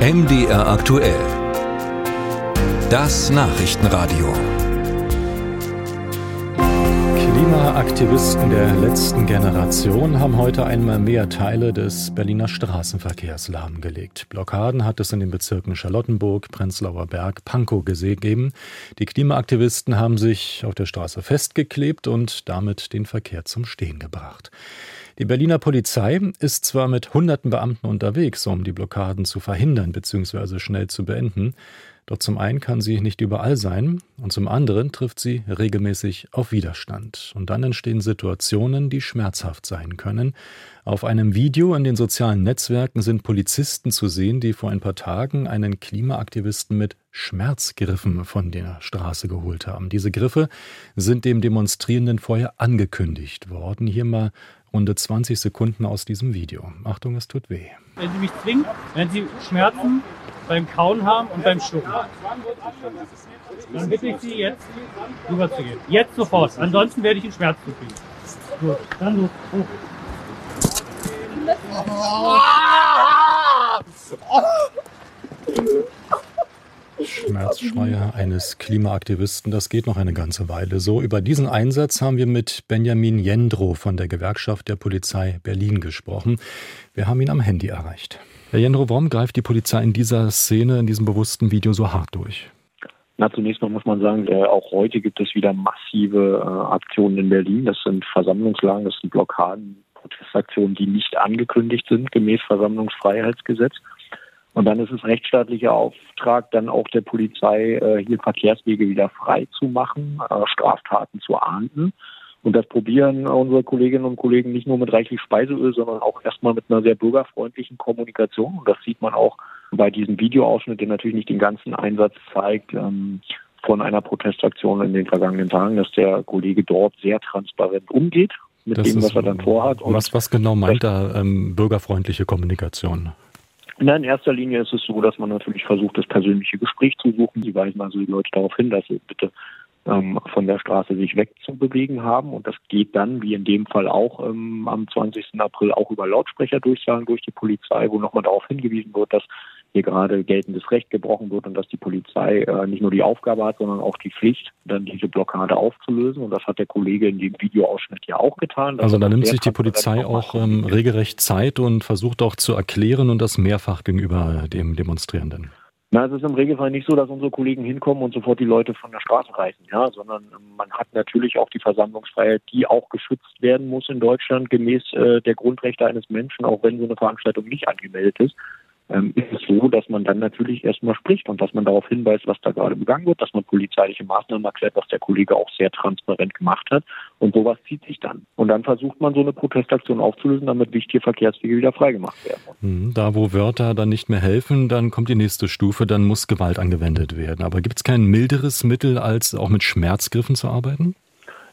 MDR aktuell. Das Nachrichtenradio. Klimaaktivisten der letzten Generation haben heute einmal mehr Teile des Berliner Straßenverkehrs lahmgelegt. Blockaden hat es in den Bezirken Charlottenburg, Prenzlauer Berg, Pankow gegeben. Die Klimaaktivisten haben sich auf der Straße festgeklebt und damit den Verkehr zum Stehen gebracht. Die Berliner Polizei ist zwar mit hunderten Beamten unterwegs, um die Blockaden zu verhindern bzw. schnell zu beenden, doch zum einen kann sie nicht überall sein und zum anderen trifft sie regelmäßig auf Widerstand. Und dann entstehen Situationen, die schmerzhaft sein können. Auf einem Video in den sozialen Netzwerken sind Polizisten zu sehen, die vor ein paar Tagen einen Klimaaktivisten mit Schmerzgriffen von der Straße geholt haben. Diese Griffe sind dem Demonstrierenden vorher angekündigt worden. Hier mal runde 20 Sekunden aus diesem Video. Achtung, es tut weh. Wenn Sie mich zwingen, wenn Sie Schmerzen beim Kauen haben und beim Schlucken, dann bitte ich Sie jetzt rüberzugehen. Jetzt sofort. Ansonsten werde ich Ihnen Schmerz zufügen. Gut, dann los. Hoch. Schmerzschreie eines Klimaaktivisten, das geht noch eine ganze Weile so. Über diesen Einsatz haben wir mit Benjamin Jendro von der Gewerkschaft der Polizei Berlin gesprochen. Wir haben ihn am Handy erreicht. Herr Jendro, warum greift die Polizei in dieser Szene, in diesem bewussten Video so hart durch? Na, zunächst mal muss man sagen, äh, auch heute gibt es wieder massive äh, Aktionen in Berlin. Das sind Versammlungslagen, das sind Blockaden, Protestaktionen, die nicht angekündigt sind gemäß Versammlungsfreiheitsgesetz. Und dann ist es rechtsstaatlicher Auftrag, dann auch der Polizei, äh, hier Verkehrswege wieder frei zu machen, äh, Straftaten zu ahnden. Und das probieren unsere Kolleginnen und Kollegen nicht nur mit reichlich Speiseöl, sondern auch erstmal mit einer sehr bürgerfreundlichen Kommunikation. Und das sieht man auch bei diesem Videoausschnitt, der natürlich nicht den ganzen Einsatz zeigt, ähm, von einer Protestaktion in den vergangenen Tagen, dass der Kollege dort sehr transparent umgeht mit das dem, was er dann vorhat. Und was, was genau meint da ähm, bürgerfreundliche Kommunikation? Na, in erster Linie ist es so, dass man natürlich versucht, das persönliche Gespräch zu suchen. Sie weisen also die Leute darauf hin, dass sie bitte von der Straße sich wegzubewegen haben. Und das geht dann, wie in dem Fall auch ähm, am 20. April, auch über Lautsprecherdurchsagen durch die Polizei, wo nochmal darauf hingewiesen wird, dass hier gerade geltendes Recht gebrochen wird und dass die Polizei äh, nicht nur die Aufgabe hat, sondern auch die Pflicht, dann diese Blockade aufzulösen. Und das hat der Kollege in dem Videoausschnitt ja auch getan. Also da nimmt sich die Polizei auch ähm, regelrecht Zeit und versucht auch zu erklären und das mehrfach gegenüber dem Demonstrierenden. Na, es ist im Regelfall nicht so, dass unsere Kollegen hinkommen und sofort die Leute von der Straße reißen, ja, sondern ähm, man hat natürlich auch die Versammlungsfreiheit, die auch geschützt werden muss in Deutschland gemäß äh, der Grundrechte eines Menschen, auch wenn so eine Veranstaltung nicht angemeldet ist ähm, ist es so, dass man dann natürlich erstmal spricht und dass man darauf hinweist, was da gerade begangen wird, dass man polizeiliche Maßnahmen erklärt, was der Kollege auch sehr transparent gemacht hat. Und sowas zieht sich dann. Und dann versucht man so eine Protestaktion aufzulösen, damit wichtige Verkehrswege wieder freigemacht werden. Hm, da, wo Wörter dann nicht mehr helfen, dann kommt die nächste Stufe, dann muss Gewalt angewendet werden. Aber gibt es kein milderes Mittel, als auch mit Schmerzgriffen zu arbeiten?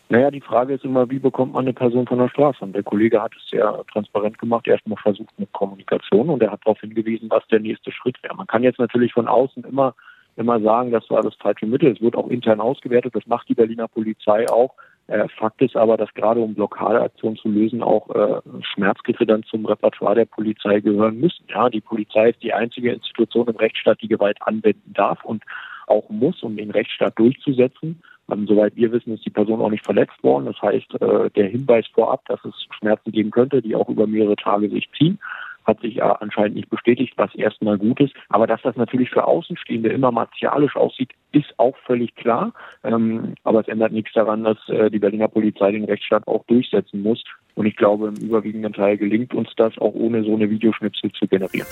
Naja, die Frage ist immer, wie bekommt man eine Person von der Straße? Und der Kollege hat es sehr transparent gemacht. Erstmal versucht mit Kommunikation und er hat darauf hingewiesen, was der nächste Schritt wäre. Man kann jetzt natürlich von außen immer, immer sagen, das war das falsche Mittel. Es wird auch intern ausgewertet. Das macht die Berliner Polizei auch. Äh, Fakt ist aber, dass gerade um Blockadeaktionen zu lösen, auch äh, Schmerzgriffe dann zum Repertoire der Polizei gehören müssen. Ja, die Polizei ist die einzige Institution im Rechtsstaat, die Gewalt anwenden darf und auch muss, um den Rechtsstaat durchzusetzen. Ähm, soweit wir wissen, ist die Person auch nicht verletzt worden. Das heißt, äh, der Hinweis vorab, dass es Schmerzen geben könnte, die auch über mehrere Tage sich ziehen, hat sich anscheinend nicht bestätigt, was erstmal gut ist. Aber dass das natürlich für Außenstehende immer martialisch aussieht, ist auch völlig klar. Ähm, aber es ändert nichts daran, dass äh, die Berliner Polizei den Rechtsstaat auch durchsetzen muss. Und ich glaube, im überwiegenden Teil gelingt uns das auch ohne so eine Videoschnipsel zu generieren.